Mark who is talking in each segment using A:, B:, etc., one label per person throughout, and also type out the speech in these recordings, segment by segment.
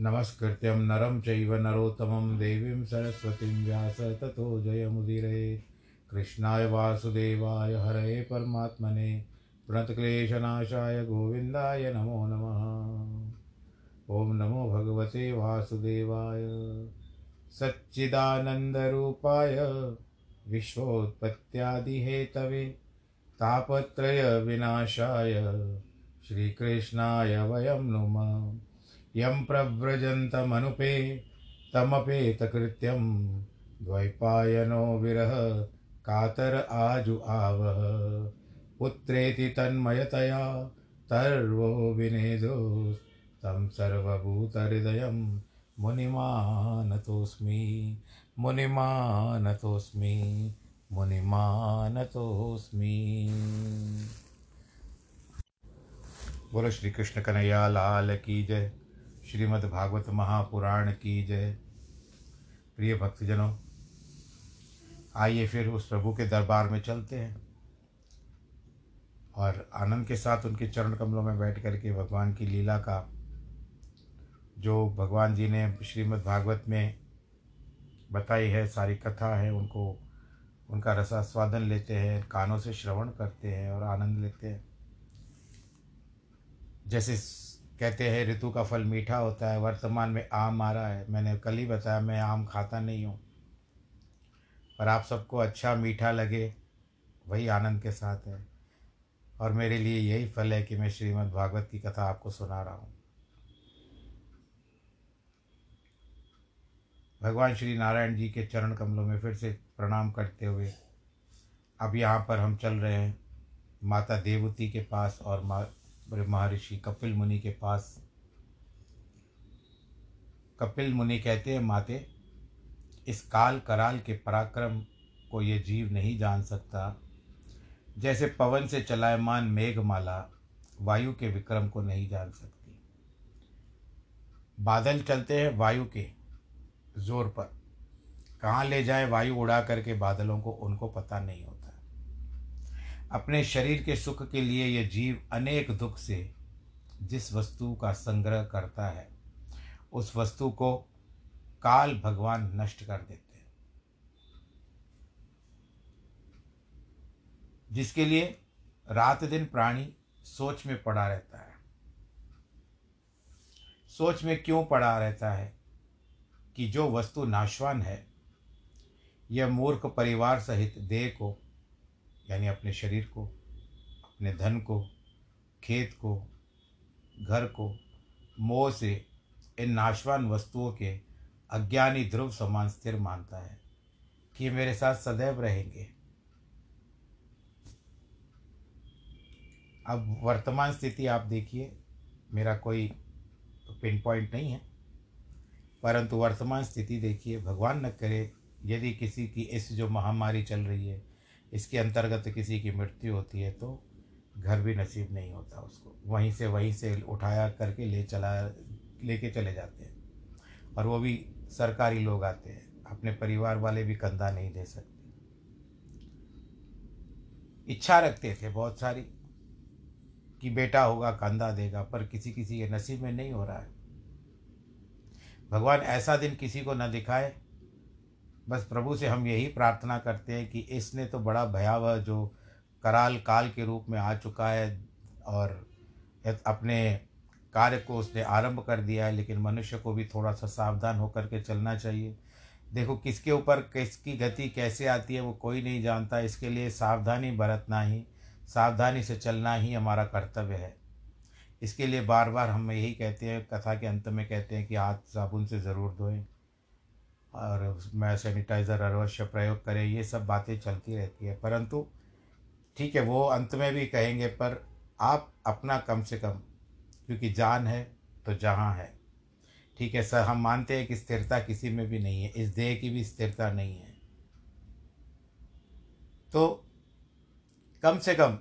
A: नमस्कृत्यं नरं चैव नरोत्तमं देवीं सरस्वतीं व्यास ततो जयमुदीरये कृष्णाय वासुदेवाय हरये परमात्मने प्रणतक्लेशनाशाय गोविन्दाय नमो नमः। ॐ नमो भगवते वासुदेवाय। सच्चिदानन्दरूपाय विश्वोत्पत्त्यादिहेतवे तापत्रयविनाशाय श्रीकृष्णाय वयं नुमः। यं प्रव्रजन्तमनुपे तमपेतकृत्यं द्वैपायनो विरह कातर आजु आवह। पुत्रेति तन्मयतया तर्वो विनेदो तं सर्वभूतहृदयं मुनिमानतोऽस्मि मुनिमानतोऽस्मि मुनिमानतोऽस्मि। बोलो श्री कृष्ण लाल की जय। श्रीमद्भागवत महापुराण की जय। प्रिय भक्तजनों, आइए फिर उस प्रभु के दरबार में चलते हैं और आनंद के साथ उनके चरण कमलों में बैठ करके भगवान की लीला का, जो भगवान जी ने श्रीमद् भागवत में बताई है, सारी कथा है, उनको, उनका रसास्वादन लेते हैं, कानों से श्रवण करते हैं और आनंद लेते हैं। जैसे कहते हैं, ऋतु का फल मीठा होता है, वर्तमान में आम आ रहा है। मैंने कल ही बताया, मैं आम खाता नहीं हूँ। पर आप सबको अच्छा मीठा लगे, वही आनंद के साथ है। और मेरे लिए यही फल है कि मैं श्रीमद् भागवत की कथा आपको सुना रहा हूँ। भगवान श्री नारायण जी के चरण कमलों में फिर से प्रणाम करते हुए, अब यहाँ पर हम चल रहे हैं माता देवती के पास और महर्षि कपिल मुनि के पास। कपिल मुनि कहते हैं, माते, इस काल कराल के पराक्रम को ये जीव नहीं जान सकता। जैसे पवन से चलायमान मेघमाला वायु के विक्रम को नहीं जान सकती। बादल चलते हैं वायु के ज़ोर पर। कहाँ ले जाए वायु उड़ा करके बादलों को, उनको पता नहीं होता। अपने शरीर के सुख के लिए यह जीव अनेक दुख से जिस वस्तु का संग्रह करता है, उस वस्तु को काल भगवान नष्ट कर देते हैं। जिसके लिए रात दिन प्राणी सोच में पड़ा रहता है। सोच में क्यों पड़ा रहता है कि जो वस्तु नाशवान है, यह मूर्ख परिवार सहित देह को यानी अपने शरीर को, अपने धन को, खेत को, घर को, मोह से इन नाशवान वस्तुओं के अज्ञानी ध्रुव समान स्थिर मानता है कि ये मेरे साथ सदैव रहेंगे। अब वर्तमान स्थिति आप देखिए, मेरा कोई पिन पॉइंट नहीं है, परंतु वर्तमान स्थिति देखिए, भगवान न करे यदि किसी की इस जो महामारी चल रही है इसके अंतर्गत किसी की मृत्यु होती है तो घर भी नसीब नहीं होता उसको। वहीं से वहीं से उठाया करके ले चला, लेके चले जाते हैं। और वो भी सरकारी लोग आते हैं। अपने परिवार वाले भी कंधा नहीं दे सकते। इच्छा रखते थे बहुत सारी कि बेटा होगा, कंधा देगा, पर किसी किसी के नसीब में नहीं हो रहा है। भगवान ऐसा दिन किसी को न दिखाए बस प्रभु से हम यही प्रार्थना करते हैं कि इसने तो बड़ा भयावह जो कराल काल के रूप में आ चुका है और अपने कार्य को उसने आरंभ कर दिया है, लेकिन मनुष्य को भी थोड़ा सा सावधान होकर के चलना चाहिए। देखो, किसके ऊपर किसकी गति कैसे आती है वो कोई नहीं जानता। इसके लिए सावधानी बरतना ही, सावधानी से चलना ही हमारा कर्तव्य है। इसके लिए बार बार हम यही कहते हैं, कथा के अंत में कहते हैं कि हाथ साबुन से ज़रूर धोएँ। और उसमें सैनिटाइज़र अवश्य प्रयोग करें, ये सब बातें चलती रहती है। परंतु, ठीक है, वो अंत में भी कहेंगे, पर आप अपना कम से कम, क्योंकि जान है तो जहाँ है। ठीक है, सर, हम मानते हैं कि स्थिरता किसी में भी नहीं है, इस देह की भी स्थिरता नहीं है। तो कम से कम,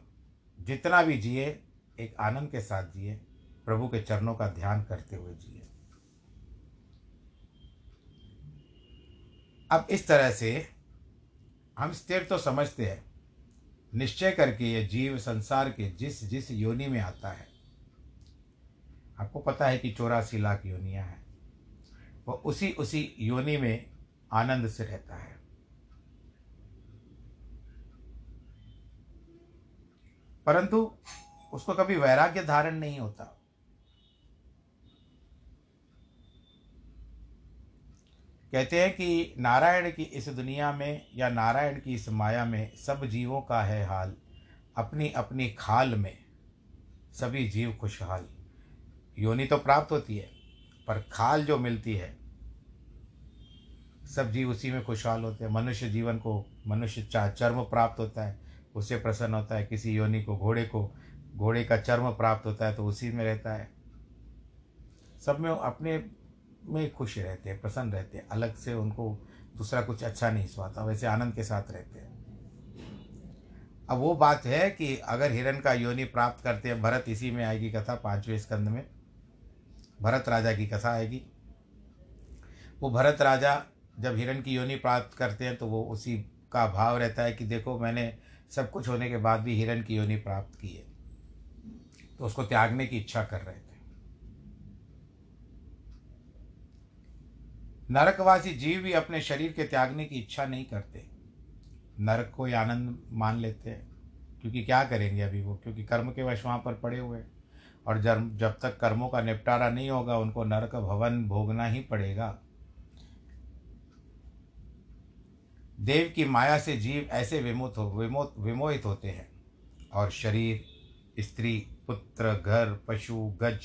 A: जितना भी जिए, एक आनंद के साथ जिए, प्रभु के चरणों का ध्यान करते हुए जिए। अब इस तरह से हम स्थिर तो समझते हैं। निश्चय करके ये जीव संसार के जिस जिस योनि में आता है। आपको पता है कि चौरासी लाख योनियाँ हैं। वो उसी उसी योनि में आनंद से रहता है। परंतु उसको कभी वैराग्य धारण नहीं होता। कहते हैं कि नारायण की इस दुनिया में या नारायण की इस माया में सब जीवों का है हाल। अपनी अपनी खाल में सभी जीव खुशहाल। योनि तो प्राप्त होती है, पर खाल जो मिलती है, सब जीव उसी में खुशहाल होते हैं। मनुष्य जीवन को, मनुष्य चर्म प्राप्त होता है। उससे प्रसन्न होता है किसी योनि को, घोड़े को। घोड़े का चर्म प्राप्त होता है तो उसी में रहता है। सब में अपने में खुश रहते हैं, प्रसन्न रहते हैं, अलग से उनको दूसरा कुछ अच्छा नहीं सुहाता वैसे आनंद के साथ रहते हैं। अब वो बात है कि अगर हिरण का योनि प्राप्त करते हैं, भरत इसी में आएगी कथा पाँचवें स्कंद में। भरत राजा की कथा आएगी। वो भरत राजा जब हिरण की योनि प्राप्त करते हैं तो वो उसी का भाव रहता है कि देखो, मैंने सब कुछ होने के बाद भी हिरण की योनि प्राप्त की है। तो उसको त्यागने की इच्छा कर रहे थे नरकवासी जीव भी अपने शरीर के त्यागने की इच्छा नहीं करते। नरक को ही आनंद मान लेते हैं, क्योंकि क्या करेंगे अभी वो? क्योंकि कर्म के वश वहाँ पर पड़े हुए और जब जब तक कर्मों का निपटारा नहीं होगा, उनको नरक भवन भोगना ही पड़ेगा। देव की माया से जीव ऐसे विमुत हो, विमोत, विमोहित होते हैं। और शरीर, स्त्री, पुत्र, घर, पशु, गज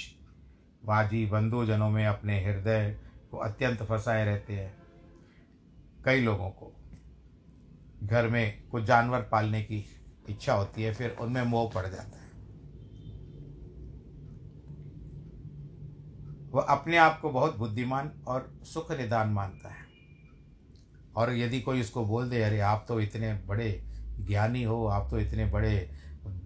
A: वाजी बंधुजनों में अपने हृदय को अत्यंत फंसाए रहते हैं कई लोगों को। घर में कुछ जानवर पालने की इच्छा होती है, फिर उनमें मोह पड़ जाता है। वह अपने आप को बहुत बुद्धिमान और सुख निदान मानता है। और यदि कोई उसको बोल दे, अरे, आप तो इतने बड़े ज्ञानी हो, आप तो इतने बड़े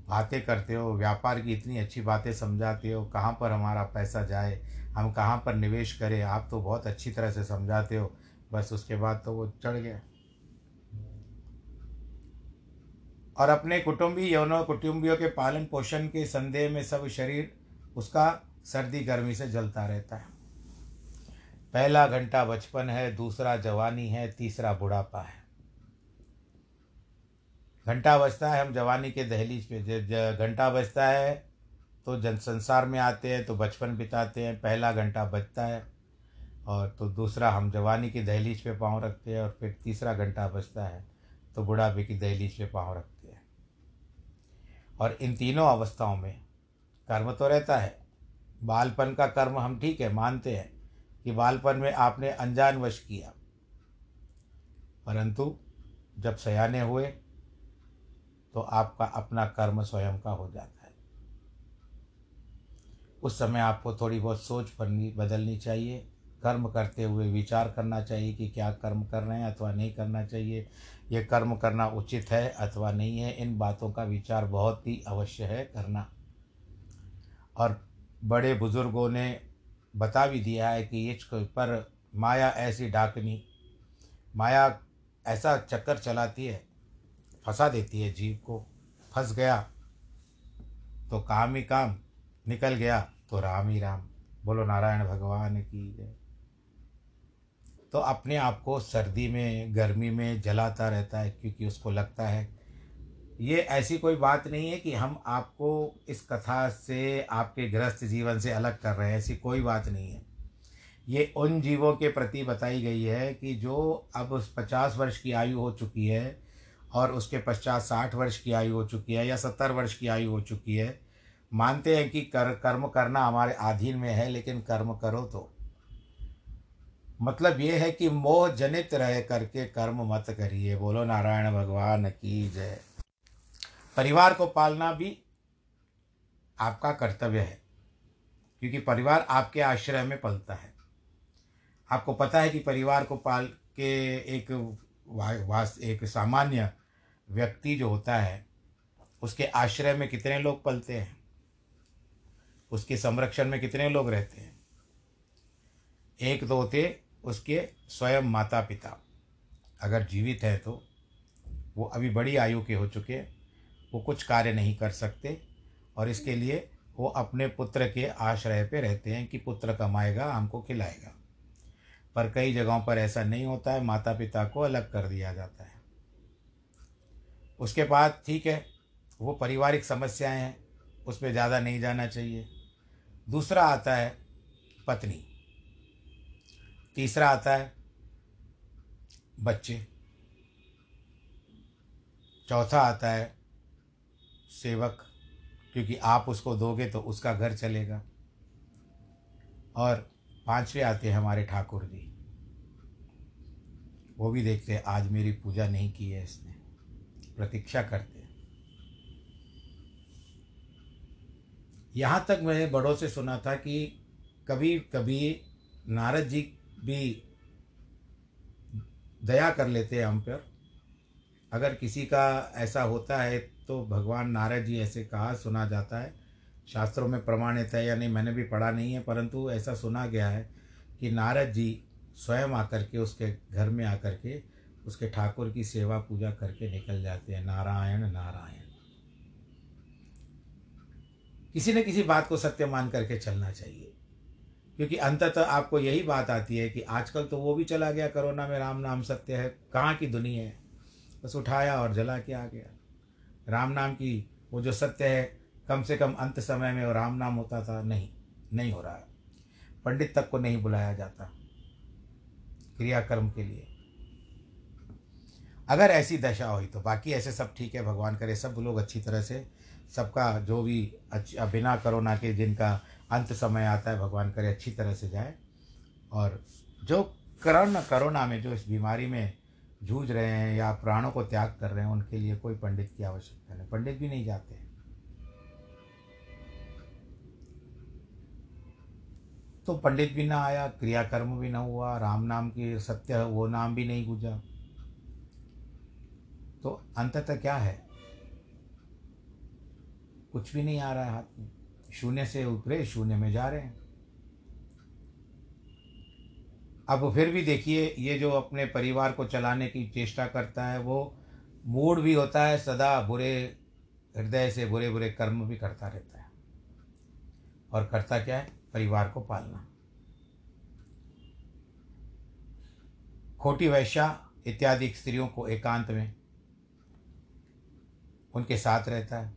A: बातें करते हो, व्यापार की इतनी अच्छी बातें समझाते हो, कहाँ पर हमारा पैसा जाए, हम कहाँ पर निवेश करें, आप तो बहुत अच्छी तरह से समझाते हो। बस उसके बाद तो वो चढ़ गया। और अपने कुटुंबी यौनों, कुटुंबियों के पालन पोषण के संदेह में सब शरीर उसका सर्दी गर्मी से जलता रहता है। पहला घंटा बचपन है, दूसरा जवानी है, तीसरा बुढ़ापा है। घंटा बजता है, हम जवानी के दहलीज पे घंटा बजता है तो जन संसार में आते हैं तो बचपन बिताते हैं, पहला घंटा बजता है, और तो दूसरा हम जवानी की दहलीज पे पाँव रखते हैं, और फिर तीसरा घंटा बजता है तो बुढ़ापे की दहलीज पे पाँव रखते हैं। और इन तीनों अवस्थाओं में कर्म तो रहता है, बालपन का कर्म हम ठीक है, मानते हैं, कि बालपन में आपने अनजान वश किया, परंतु जब सयाने हुए तो आपका अपना कर्म स्वयं का हो जाता है। उस समय आपको थोड़ी बहुत सोच बननी बदलनी चाहिए। कर्म करते हुए विचार करना चाहिए कि क्या कर्म कर रहे हैं अथवा नहीं करना चाहिए। ये कर्म करना उचित है अथवा नहीं है, इन बातों का विचार बहुत ही अवश्य है करना। और बड़े बुज़ुर्गों ने बता भी दिया है कि ये पर माया ऐसी डाकनी, माया ऐसा चक्कर चलाती है फंसा देती है जीव को। फंस गया तो काम ही काम, निकल गया तो राम ही राम। बोलो, नारायण भगवान की तो अपने आप को सर्दी में, गर्मी में जलाता रहता है क्योंकि उसको लगता है। ये ऐसी कोई बात नहीं है कि हम आपको इस कथा से, आपके ग्रस्त जीवन से अलग कर रहे हैं। ऐसी कोई बात नहीं है। ये उन जीवों के प्रति बताई गई है कि जो अब पचास वर्ष की आयु हो चुकी है और उसके पश्चात साठ वर्ष की आयु हो चुकी है या सत्तर वर्ष की आयु हो चुकी है, मानते हैं कि कर, कर्म करना हमारे अधीन में है, लेकिन कर्म करो तो। मतलब ये है कि मोह जनित रह करके कर्म मत करिए। बोलो, नारायण भगवान की जय। परिवार को पालना भी आपका कर्तव्य है, क्योंकि परिवार आपके आश्रय में पलता है। आपको पता है कि परिवार को पाल के एक वास, एक सामान्य व्यक्ति जो होता है, उसके आश्रय में कितने लोग पलते हैं? उसके संरक्षण में कितने लोग रहते हैं? एक दो थे उसके स्वयं माता पिता अगर जीवित है तो वो अभी बड़ी आयु के हो चुके हैं, वो कुछ कार्य नहीं कर सकते और इसके लिए वो अपने पुत्र के आश्रय पे रहते हैं कि पुत्र कमाएगा, हमको खिलाएगा। पर कई जगहों पर ऐसा नहीं होता है माता पिता को अलग कर दिया जाता है। उसके बाद ठीक है, वो पारिवारिक समस्याएँ हैं उसमें ज़्यादा नहीं जाना चाहिए। दूसरा आता है पत्नी। तीसरा आता है बच्चे। चौथा आता है सेवक, क्योंकि आप उसको दोगे तो उसका घर चलेगा। और पांचवे आते हैं हमारे ठाकुर जी। वो भी देखते हैं, आज मेरी पूजा नहीं की है इसने। प्रतीक्षा करते हैं। यहाँ तक मैंने बड़ों से सुना था कि कभी कभी नारद जी भी दया कर लेते हैं हम पर। अगर किसी का ऐसा होता है तो भगवान नारद जी ऐसे कहा सुना जाता है। शास्त्रों में प्रमाणित है या नहीं, मैंने भी पढ़ा नहीं है, परंतु ऐसा सुना गया है कि नारद जी स्वयं आकर के उसके घर में आकर के उसके ठाकुर की सेवा पूजा करके निकल जाते हैं। नारायण नारायण। किसी न किसी बात को सत्य मान करके चलना चाहिए। क्योंकि अंततः आपको यही बात आती है कि आजकल तो वो भी चला गया, कोरोना में राम नाम सत्य है। कहाँ की दुनिया है? बस उठाया और जला के आ गया। राम नाम की वो जो सत्य है, कम से कम अंत समय में वो राम नाम होता था। नहीं नहीं हो रहा है। पंडित तक को नहीं बुलाया जाता। क्रियाकर्म के लिए। अगर ऐसी दशा हुई तो बाकी ऐसे सब ठीक है, भगवान करे, सब लोग अच्छी तरह से, सबका जो भी अच्छा बिना कोरोना के जिनका अंत समय आता है, भगवान करे, अच्छी तरह से जाए। और जो करोना कोरोना में, जो इस बीमारी में जूझ रहे हैं या प्राणों को त्याग कर रहे हैं, उनके लिए कोई पंडित की आवश्यकता नहीं। पंडित भी नहीं जाते। तो पंडित भी ना आया, क्रियाकर्म भी ना हुआ, राम नाम की सत्य, वो नाम भी नहीं गुजा। तो अंततः क्या है? कुछ भी नहीं आ रहा है हाथ में। शून्य से उतरे शून्य में जा रहे हैं। अब फिर भी देखिए, ये जो अपने परिवार को चलाने की चेष्टा करता है, वो मूड भी होता है, सदा बुरे, हृदय से बुरे बुरे कर्म भी करता रहता है। और करता क्या है? परिवार को पालना। खोटी वैश्या इत्यादि स्त्रियों को एकांत में उनके साथ रहता है।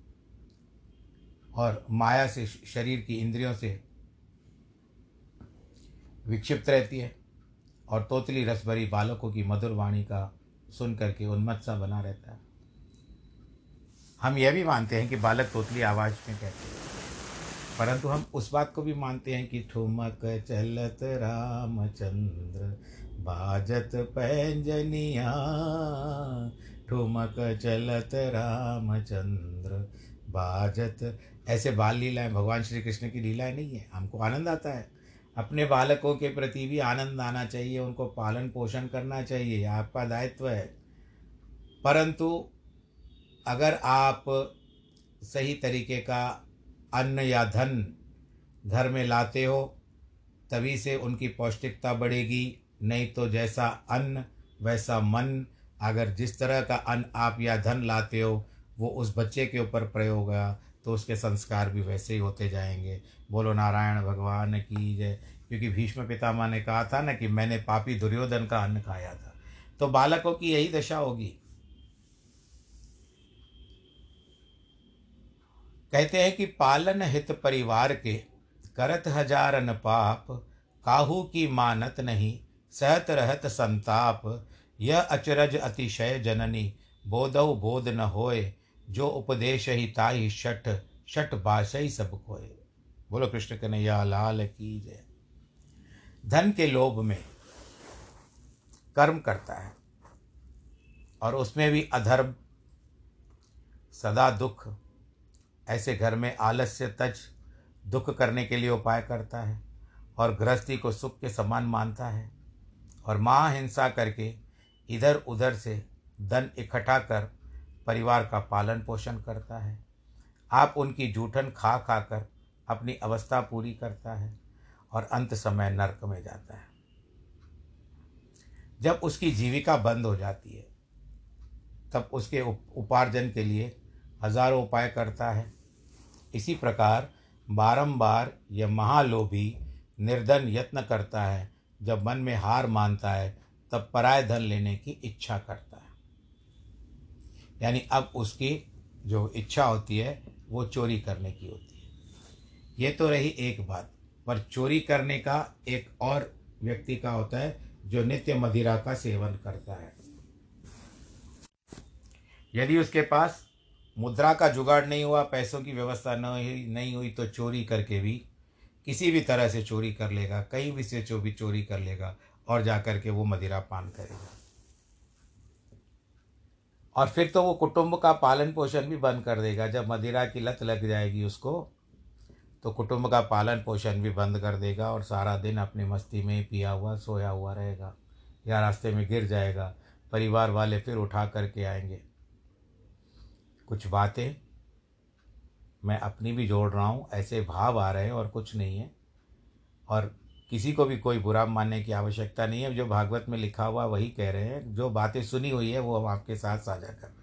A: और माया से, शरीर की इंद्रियों से विक्षिप्त रहती है। और तोतली रस भरी बालकों की मधुर वाणी का सुन करके उन्मत्त सा बना रहता है। हम यह भी मानते हैं कि बालक तोतली आवाज़ में कहते हैं। परंतु हम उस बात को भी मानते हैं कि ठुमक चलत रामचंद्र, बाजत पैंजनिया ठुमक चलत रामचंद्र, बाजत। ऐसे बाल लीलाएँ, भगवान श्री कृष्ण की लीलाएँ नहीं है, हमको आनंद आता है। अपने बालकों के प्रति भी आनंद आना चाहिए, उनको पालन पोषण करना चाहिए आपका दायित्व है। परंतु अगर आप सही तरीके का अन्न या धन घर में लाते हो, तभी से उनकी पौष्टिकता बढ़ेगी, नहीं तो जैसा अन्न, वैसा मन अगर जिस तरह का अन्न आप या धन लाते हो, वो उस बच्चे के ऊपर प्रयोग होगा तो उसके संस्कार भी वैसे ही होते जाएँगे। बोलो, नारायण भगवान की जय। क्योंकि भीष्म पितामह ने कहा था ना कि मैंने पापी दुर्योधन का अन्न खाया था। तो बालकों की यही दशा होगी। कहते हैं कि पालन हित परिवार के करत हजारन पाप, काहू की मानत नहीं, सहत रहत संताप यह अचरज अतिशय जननी, बोधौ बोध न होए, जो उपदेश ही ताई शठ शठ बाशई सब खोए। बोलो कृष्ण कन्हैया, लाल की जय। धन के लोभ में कर्म करता है, और उसमें भी अधर्म, सदा दुख, ऐसे घर में आलस्य, तज, दुख करने के लिए उपाय करता है, और गृहस्थी को सुख के समान मानता है, और महाहिंसा करके इधर उधर से धन इकट्ठा कर परिवार का पालन पोषण करता है। आप उनकी जूठन खा खा कर अपनी अवस्था पूरी करता है और अंत समय नरक में जाता है। जब उसकी जीविका बंद हो जाती है, तब उसके उपार्जन के लिए हज़ारों उपाय करता है। इसी प्रकार बारंबार यह महालोभी निर्धन यत्न करता है जब मन में हार मानता है तब पराय धन लेने की इच्छा करता है। यानी अब उसकी जो इच्छा होती है, वो चोरी करने की होती है। ये तो रही एक बात, पर चोरी करने का एक और व्यक्ति का होता है, जो नित्य मदिरा का सेवन करता है। यदि उसके पास मुद्रा का जुगाड़ नहीं हुआ, पैसों की व्यवस्था नहीं नहीं हुई तो चोरी करके भी किसी भी तरह से चोरी कर लेगा, कहीं भी से चो भी चोरी कर लेगा और जा कर के वो मदिरा पान करेगा। और फिर तो वो कुटुंब का पालन पोषण भी बंद कर देगा। जब मदिरा की लत लग जाएगी उसको तो कुटुंब का पालन पोषण भी बंद कर देगा और सारा दिन अपनी मस्ती में पिया हुआ, सोया हुआ रहेगा या रास्ते में गिर जाएगा। परिवार वाले फिर उठा करके आएँगे। कुछ बातें मैं अपनी भी जोड़ रहा हूँ, ऐसे भाव आ रहे हैं और कुछ नहीं है। और किसी को भी कोई बुरा मानने की आवश्यकता नहीं है। जो भागवत में लिखा हुआ वही कह रहे हैं। जो बातें सुनी हुई है, वो हम आपके साथ साझा कर रहे हैं।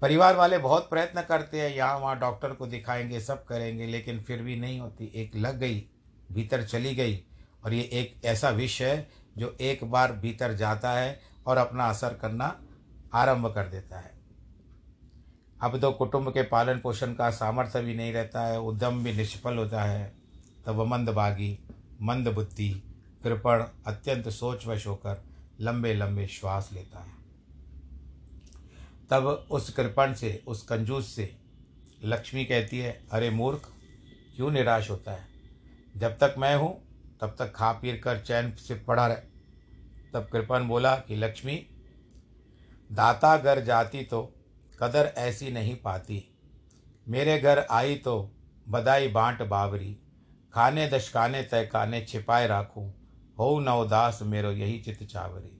A: परिवार वाले बहुत प्रयत्न करते हैं, यहाँ वहाँ डॉक्टर को दिखाएँगे, सब करेंगे, लेकिन फिर भी नहीं होती। एक लग गई, भीतर चली गई। और ये एक ऐसा विष है, जो एक बार भीतर जाता है और अपना असर करना आरंभ कर देता है। अब तो कुटुंब के पालन पोषण का सामर्थ्य भी नहीं रहता है, उद्यम भी निष्फल होता है। तब मंदभागी मंद बुद्धि, कृपण अत्यंत सोचवश होकर लंबे लंबे श्वास लेता है। तब उस कृपण से, उस कंजूस से लक्ष्मी कहती है, अरे मूर्ख, क्यों निराश होता है? जब तक मैं हूँ, तब तक खा पी कर चैन से पड़ा रहे तब कृपण बोला कि, लक्ष्मी, दाता घर जाती तो कदर ऐसी नहीं पाती। मेरे घर आई तो बधाई बांट बावरी, खाने दशकाने तय खाने छिपाए राखूं, हो न उदास मेरो यही चित चावरी।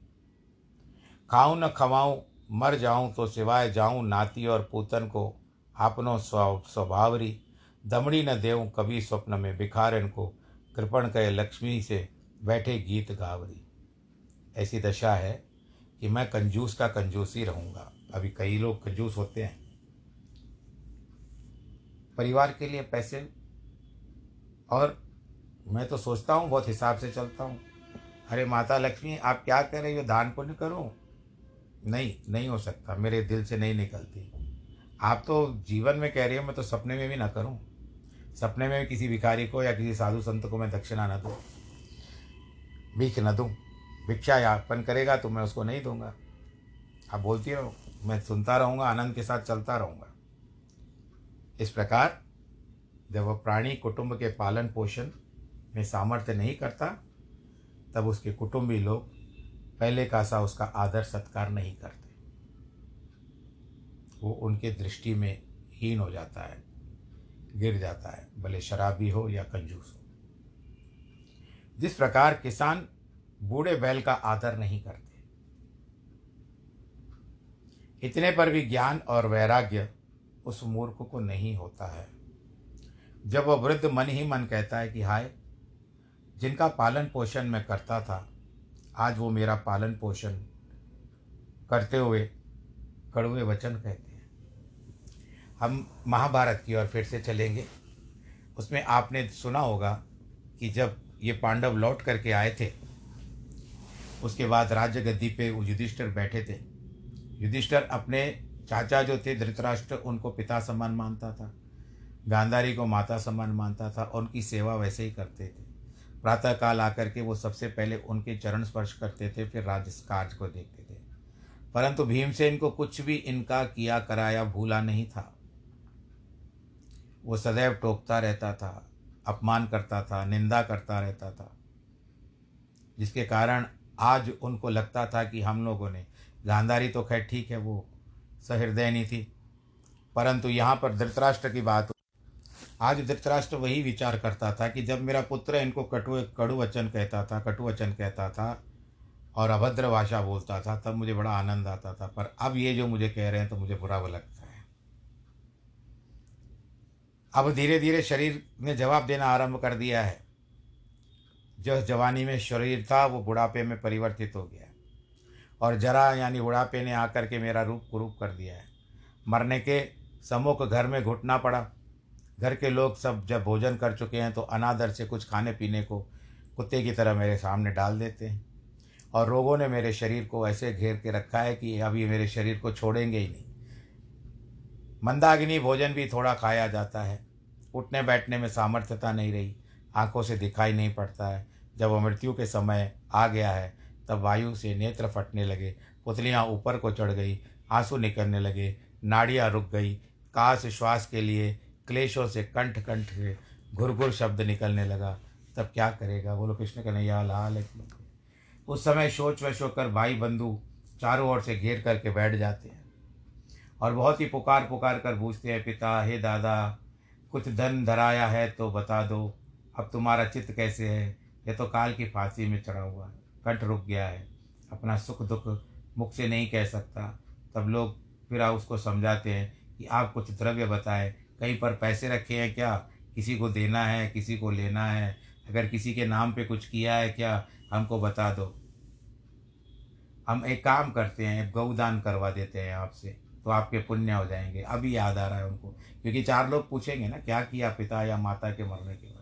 A: खाऊं न खवाऊं, मर जाऊँ तो सिवाय जाऊँ नाती और पूतन को आपनो स्वभावरी दमड़ी न देऊं कभी स्वप्न में भिखारन को, कृपण कहे लक्ष्मी से बैठे गीत गावरी। ऐसी दशा है कि मैं कंजूस का कंजूस ही रहूँगा। अभी कई लोग कंजूस होते हैं। परिवार के लिए पैसे और मैं तो सोचता हूँ, बहुत हिसाब से चलता हूँ। अरे माता लक्ष्मी, आप क्या कह रही हो? दान पुण्य करूँ? नहीं नहीं हो सकता। मेरे दिल से नहीं निकलती। आप तो जीवन में कह रही हो, मैं तो सपने में भी ना करूँ। सपने में भी किसी भिखारी को या किसी साधु संत को मैं दक्षिणा न दूँ। भीख न दूँ। भिक्षा यापन करेगा तो मैं उसको नहीं दूँगा। आप बोलती रहो मैं सुनता रहूँगा, आनंद के साथ चलता रहूँगा। इस प्रकार, जब वह प्राणी कुटुंब के पालन पोषण में सामर्थ्य नहीं करता, तब उसके कुटुंबी लोग पहले का सा उसका आदर सत्कार नहीं करते। वो उनके दृष्टि में हीन हो जाता है, गिर जाता है, भले शराबी हो या कंजूस हो। जिस प्रकार किसान बूढ़े बैल का आदर नहीं करते इतने पर भी ज्ञान और वैराग्य उस मूर्ख को नहीं होता है। जब वह वृद्ध मन ही मन कहता है कि हाय, जिनका पालन पोषण मैं करता था, आज वो मेरा पालन पोषण करते हुए कड़वे वचन कहते हैं। हम महाभारत की ओर फिर से चलेंगे। उसमें आपने सुना होगा कि जब ये पांडव लौट करके आए थे, उसके बाद राज्य गद्दी पे युधिष्ठिर बैठे थे। युधिष्ठिर अपने चाचा जो थे धृतराष्ट्र, उनको पिता समान मानता था। गांधारी को माता समान मानता था और उनकी सेवा वैसे ही करते थे। प्रातःकाल आकर के वो सबसे पहले उनके चरण स्पर्श करते थे, फिर राज्य कार्य को देखते थे। परंतु भीमसेन को कुछ भी इनका किया कराया भूला नहीं था। वो सदैव टोकता रहता था, अपमान करता था, निंदा करता रहता था, जिसके कारण आज उनको लगता था कि हम लोगों ने गांधारी तो खैर ठीक है, वो सहृदयनी थी। परंतु यहाँ पर धृतराष्ट्र की बात आज धृतराष्ट्र वही विचार करता था कि जब मेरा पुत्र इनको कटु कड़ु वचन कहता था कटु वचन कहता था और अभद्र भाषा बोलता था, तब मुझे बड़ा आनंद आता था। पर अब ये जो मुझे कह रहे हैं तो मुझे बुरा लगता है। अब धीरे धीरे शरीर ने जवाब देना आरंभ कर दिया है। जो जवानी में शरीर था, वो बुढ़ापे में परिवर्तित हो गया और जरा यानी बुढ़ापे ने आकर के मेरा रूप कुरूप कर दिया है। मरने के सम्मुख घर में घुटना पड़ा। घर के लोग सब जब भोजन कर चुके हैं तो अनादर से कुछ खाने पीने को कुत्ते की तरह मेरे सामने डाल देते हैं। और रोगों ने मेरे शरीर को ऐसे घेर के रखा है कि अभी मेरे शरीर को छोड़ेंगे ही नहीं। मंदाग्नि भोजन भी थोड़ा खाया जाता है। उठने बैठने में सामर्थ्यता नहीं रही। आँखों से दिखाई नहीं पड़ता है। जब मृत्यु के समय आ गया है तब वायु से नेत्र फटने लगे, पुतलियाँ ऊपर को चढ़ गई, आँसू निकलने लगे, नाड़ियाँ रुक गई। काश श्वास के लिए क्लेशों से कंठ कंठ से घुर शब्द निकलने लगा। तब क्या करेगा? बोलो, कृष्ण कन्हैया, लाल की उस समय सोच वश होकर भाई बंधु चारों ओर से घेर करके बैठ जाते हैं और बहुत ही पुकार पुकार कर पूछते हैं, पिता, हे दादा, कुछ धन धराया है तो बता दो। अब तुम्हारा चित्त कैसे है? यह तो काल की फांसी में चढ़ा हुआ है। कंठ रुक गया है। अपना सुख दुख मुख से नहीं कह सकता। तब लोग फिर आप उसको समझाते हैं कि आप कुछ द्रव्य बताएँ। कहीं पर पैसे रखे हैं क्या? किसी को देना है, किसी को लेना है। अगर किसी के नाम पे कुछ किया है क्या, हमको बता दो। हम एक काम करते हैं गौदान करवा देते हैं आपसे तो आपके पुण्य हो जाएँगे। अभी याद आ रहा है उनको। क्योंकि चार लोग पूछेंगे ना, क्या किया पिता या माता के मरने के बाद?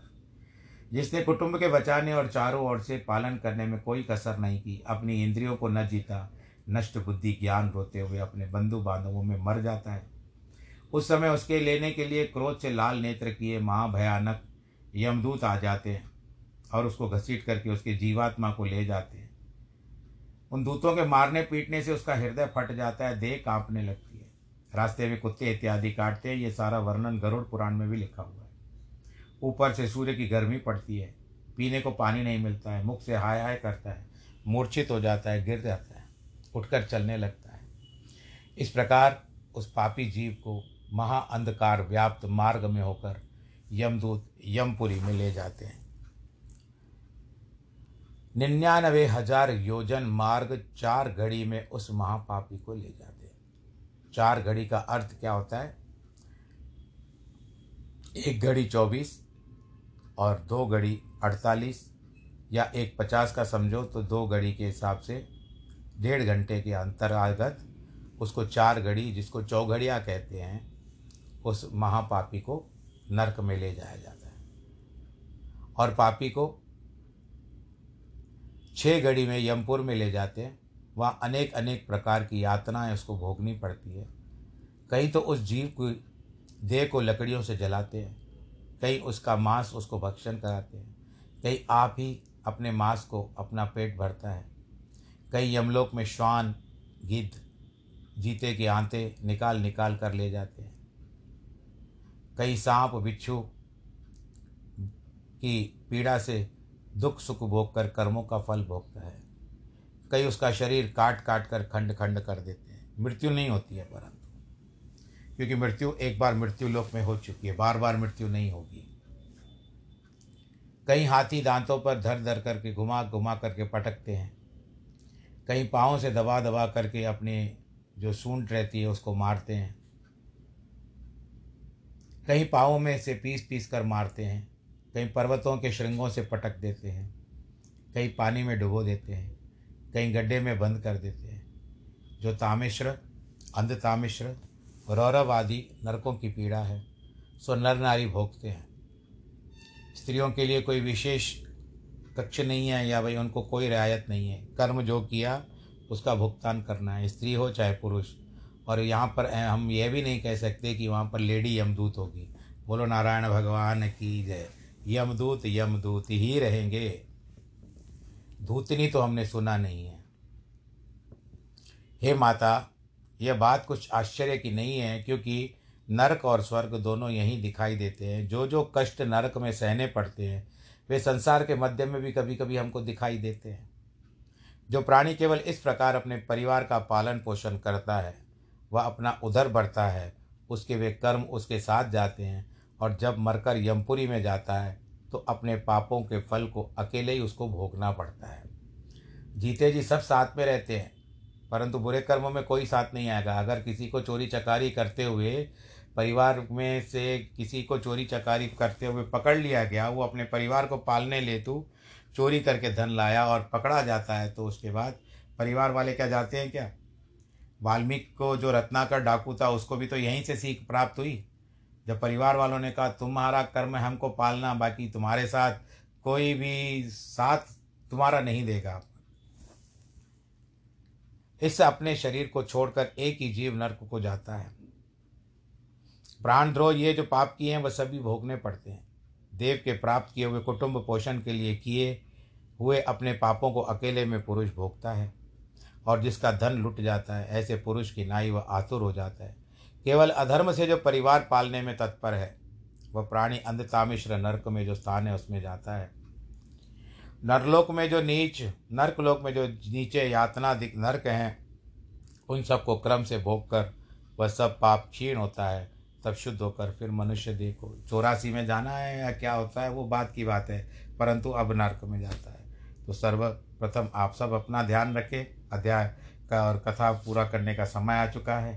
A: जिसने कुटुंब के बचाने और चारों ओर से पालन करने में कोई कसर नहीं की, अपनी इंद्रियों को न जीता, नष्ट बुद्धि ज्ञान रोते हुए अपने बंधु बांधवों में मर जाता है। उस समय उसके लेने के लिए क्रोध से लाल नेत्र किए महाभयानक यमदूत आ जाते हैं और उसको घसीट करके उसके जीवात्मा को ले जाते हैं। उन दूतों के मारने पीटने से उसका हृदय फट जाता है, देह कांपने लगती है। रास्ते में कुत्ते इत्यादि काटते हैं, ये सारा वर्णन गरुड़ पुराण में भी लिखा हुआ है। ऊपर से सूर्य की गर्मी पड़ती है, पीने को पानी नहीं मिलता है, मुख से हाय हाय करता है, मूर्छित हो जाता है, गिर जाता है, उठकर चलने लगता है। इस प्रकार उस पापी जीव को महाअंधकार व्याप्त मार्ग में होकर यमदूत यमपुरी में ले जाते हैं। निन्यानवे हज़ार योजन मार्ग चार घड़ी में उस महापापी को ले जाते हैं। चार घड़ी का अर्थ क्या होता है? एक घड़ी चौबीस और दो घड़ी अड़तालीस या एक पचास का समझो तो दो घड़ी के हिसाब से डेढ़ घंटे के अंतरागत उसको चार घड़ी जिसको चौघड़िया कहते हैं, उस महापापी को नरक में ले जाया जाता है। और पापी को छः घड़ी में यमपुर में ले जाते हैं। वहाँ अनेक अनेक प्रकार की यातनाएँ उसको भोगनी पड़ती है। कहीं तो उस जीव को देह को लकड़ियों से जलाते हैं। कहीं उसका मांस उसको भक्षण कराते हैं। कहीं आप ही अपने मांस को अपना पेट भरता है। कई यमलोक में श्वान, गिद्ध, जीते के आंते निकाल निकाल कर ले जाते हैं। कई सांप, बिच्छू की पीड़ा से दुख सुख भोग कर कर्मों का फल भोगता है। कई उसका शरीर काट काट कर खंड खंड कर देते हैं। मृत्यु नहीं होती है परंतु। क्योंकि मृत्यु एक बार मृत्यु लोक में हो चुकी है, बार बार मृत्यु नहीं होगी। कई हाथी दांतों पर धर धर करके घुमा घुमा करके पटकते हैं। कहीं पाँव से दबा दबा करके अपने जो सूंड रहती है उसको मारते हैं। कहीं पाँव में से पीस पीस कर मारते हैं। कहीं पर्वतों के श्रृंगों से पटक देते हैं। कहीं पानी में डुबो देते हैं। कहीं गड्ढे में बंद कर देते हैं। जो तामिश्र अंध तामिश्र रौरव आदि नरकों की पीड़ा है, सो नर नारी भोगते हैं। स्त्रियों के लिए कोई विशेष कक्ष नहीं है या भाई उनको कोई रियायत नहीं है। कर्म जो किया, उसका भुगतान करना है। स्त्री हो चाहे पुरुष, और यहाँ पर हम यह भी नहीं कह सकते कि वहाँ पर लेडी यमदूत होगी। बोलो, नारायण भगवान की जय। यमदूत यमदूत ही रहेंगे। धूतनी तो हमने सुना नहीं है। हे माता यह बात कुछ आश्चर्य की नहीं है, क्योंकि नरक और स्वर्ग दोनों यहीं दिखाई देते हैं। जो जो कष्ट नरक में सहने पड़ते हैं, वे संसार के मध्य में भी कभी कभी हमको दिखाई देते हैं। जो प्राणी केवल इस प्रकार अपने परिवार का पालन पोषण करता है, वह अपना उधर बढ़ता है, उसके वे कर्म उसके साथ जाते हैं, और जब मरकर यमपुरी में जाता है तो अपने पापों के फल को अकेले ही उसको भोगना पड़ता है। जीते जी सब साथ में रहते हैं। परंतु बुरे कर्मों में कोई साथ नहीं आएगा। अगर किसी को चोरी चकारी करते हुए परिवार में से किसी को चोरी चकारी करते हुए पकड़ लिया गया, वो अपने परिवार को पालने ले तो चोरी करके धन लाया और पकड़ा जाता है तो उसके बाद परिवार वाले क्या जाते हैं क्या? वाल्मीकि को जो रत्नाकर डाकू था, उसको भी तो यहीं से सीख प्राप्त हुई। जब परिवार वालों ने कहा, तुम्हारा कर्म हमको पालना, बाकी तुम्हारे साथ कोई भी साथ तुम्हारा नहीं देगा। इस अपने शरीर को छोड़कर एक ही जीव नर्क को जाता है। प्राणद्रोह ये जो पाप किए हैं, वह सभी भोगने पड़ते हैं। देव के प्राप्त किए हुए कुटुंब पोषण के लिए किए हुए अपने पापों को अकेले में पुरुष भोगता है और जिसका धन लुट जाता है, ऐसे पुरुष की नाई वह आतुर हो जाता है। केवल अधर्म से जो परिवार पालने में तत्पर है, वह प्राणी अंधतामिश्र नर्क में जो स्थान है, उसमें जाता है। नरलोक में जो नीच, नर्कलोक में जो नीचे यातना दिख, नर्क हैं, उन सबको क्रम से भोग कर वह सब पाप क्षीण होता है, तब शुद्ध होकर फिर मनुष्य देखो। चौरासी में जाना है या क्या होता है, वो बात की बात है, परंतु अब नर्क में जाता है। तो सर्वप्रथम आप सब अपना ध्यान रखें, अध्याय का और कथा पूरा करने का समय आ चुका है,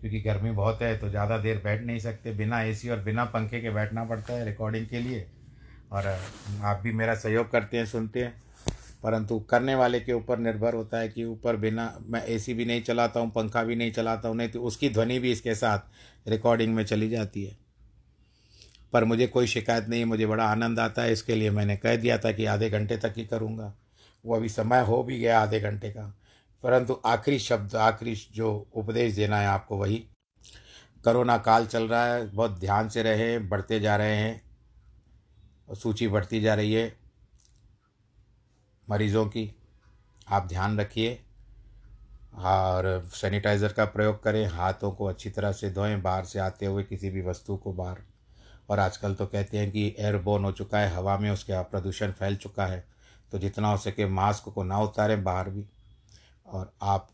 A: क्योंकि गर्मी बहुत है तो ज़्यादा देर बैठ नहीं सकते, बिना एसी और बिना पंखे के बैठना पड़ता है रिकॉर्डिंग के लिए। और आप भी मेरा सहयोग करते हैं, सुनते हैं। परंतु करने वाले के ऊपर निर्भर होता है कि ऊपर बिना, मैं एसी भी नहीं चलाता हूँ, पंखा भी नहीं चलाता हूँ, नहीं तो उसकी ध्वनि भी इसके साथ रिकॉर्डिंग में चली जाती है। पर मुझे कोई शिकायत नहीं मुझे बड़ा आनंद आता है, इसके लिए मैंने कह दिया था कि आधे घंटे तक ही करूँगा। वो अभी समय हो भी गया आधे घंटे का। परंतु आखिरी शब्द, आखिरी जो उपदेश देना है आपको वही। करोना काल चल रहा है, बहुत ध्यान से रहे, बढ़ते जा रहे हैं। सूची बढ़ती जा रही है मरीज़ों की। आप ध्यान रखिए और सैनिटाइज़र का प्रयोग करें, हाथों को अच्छी तरह से धोएँ, बाहर से आते हुए किसी भी वस्तु को बाहर। और आजकल तो कहते हैं कि एयरबोन हो चुका है, हवा में उसके प्रदूषण फैल चुका है तो जितना हो सके मास्क को ना उतारें बाहर भी। और आप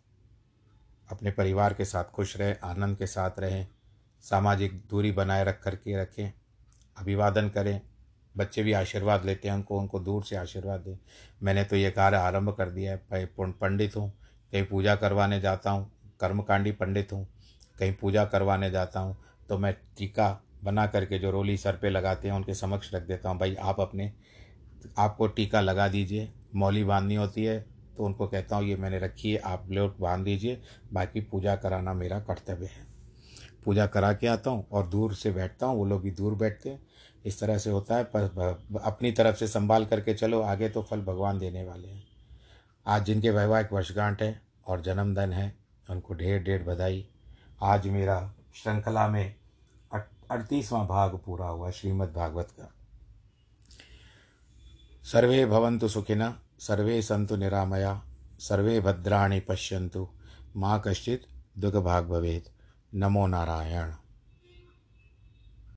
A: अपने परिवार के साथ खुश रहें, आनंद के साथ रहें, सामाजिक दूरी बनाए रख कर के रखें, अभिवादन करें बच्चे भी आशीर्वाद लेते हैं, उनको उनको दूर से आशीर्वाद दें। मैंने तो ये कार्य आरंभ कर दिया है पंडित हूँ, कहीं पूजा करवाने जाता हूँ, कर्मकांडी पंडित हूँ, कहीं पूजा करवाने जाता हूँ तो मैं टीका बना करके जो रोली सर पे लगाते हैं, उनके समक्ष रख देता हूँ, भाई आप अपने, आपको टीका लगा दीजिए, मौली बांधनी होती है तो उनको कहता हूँ, ये मैंने रखी है, आप लोग बाँध दीजिए, बाकी पूजा कराना मेरा कर्तव्य है। पूजा करा के आता हूँ और दूर से बैठता हूँ, वो लोग भी दूर बैठते हैं इस तरह से होता है, पर अपनी तरफ़ से संभाल करके चलो, आगे तो फल भगवान देने वाले हैं। आज जिनके वैवाहिक वर्षगांठ है और जन्मदिन है, उनको ढेर ढेर बधाई। आज मेरा श्रृंखला में अड़तीसवां भाग पूरा हुआ, श्रीमद् भागवत का। सर्वे भवन्तु सुखिनः, सर्वे सन्तु निरामया, सर्वे भद्राणि पश्यन्तु। माँ कश्चित् दुःखभाग् भवेत्। नमो नारायण।